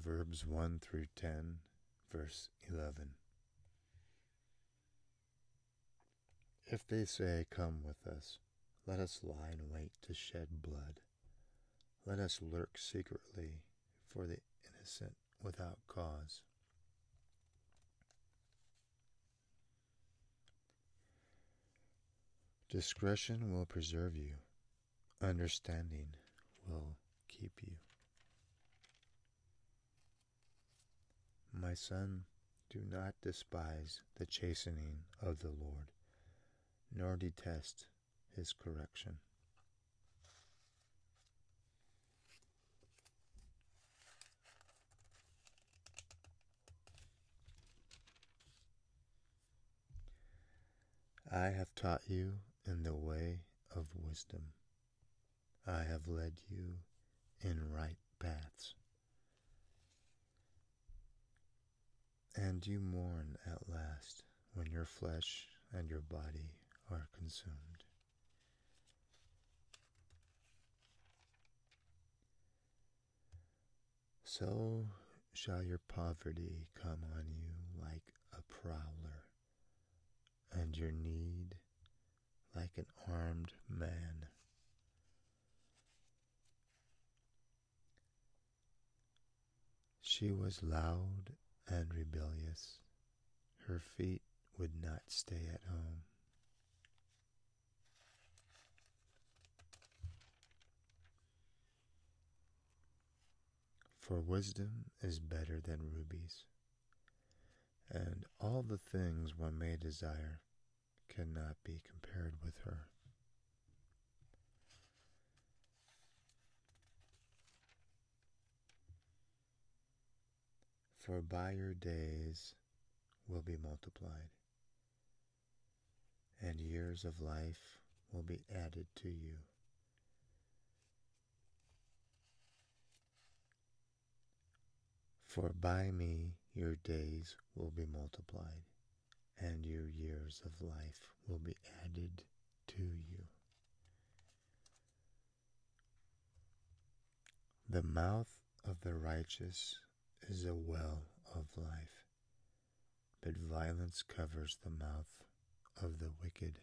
Proverbs 1 through 10, verse 11. If they say, Come with us, let us lie in wait to shed blood. Let us lurk secretly for the innocent without cause. Discretion will preserve you. Understanding will keep you. My son, do not despise the chastening of the Lord, nor detest his correction. I have taught you in the way of wisdom. I have led you in right paths. And you mourn at last when your flesh and your body are consumed. So shall your poverty come on you like a prowler, and your need like an armed man. She was loud and rebellious. Her feet would not stay at home. For wisdom is better than rubies, and all the things one may desire cannot be compared with her. For by your days will be multiplied, and years of life will be added to you. For by me your days will be multiplied, and your years of life will be added to you. The mouth of the righteous is a well of life, but violence covers the mouth of the wicked.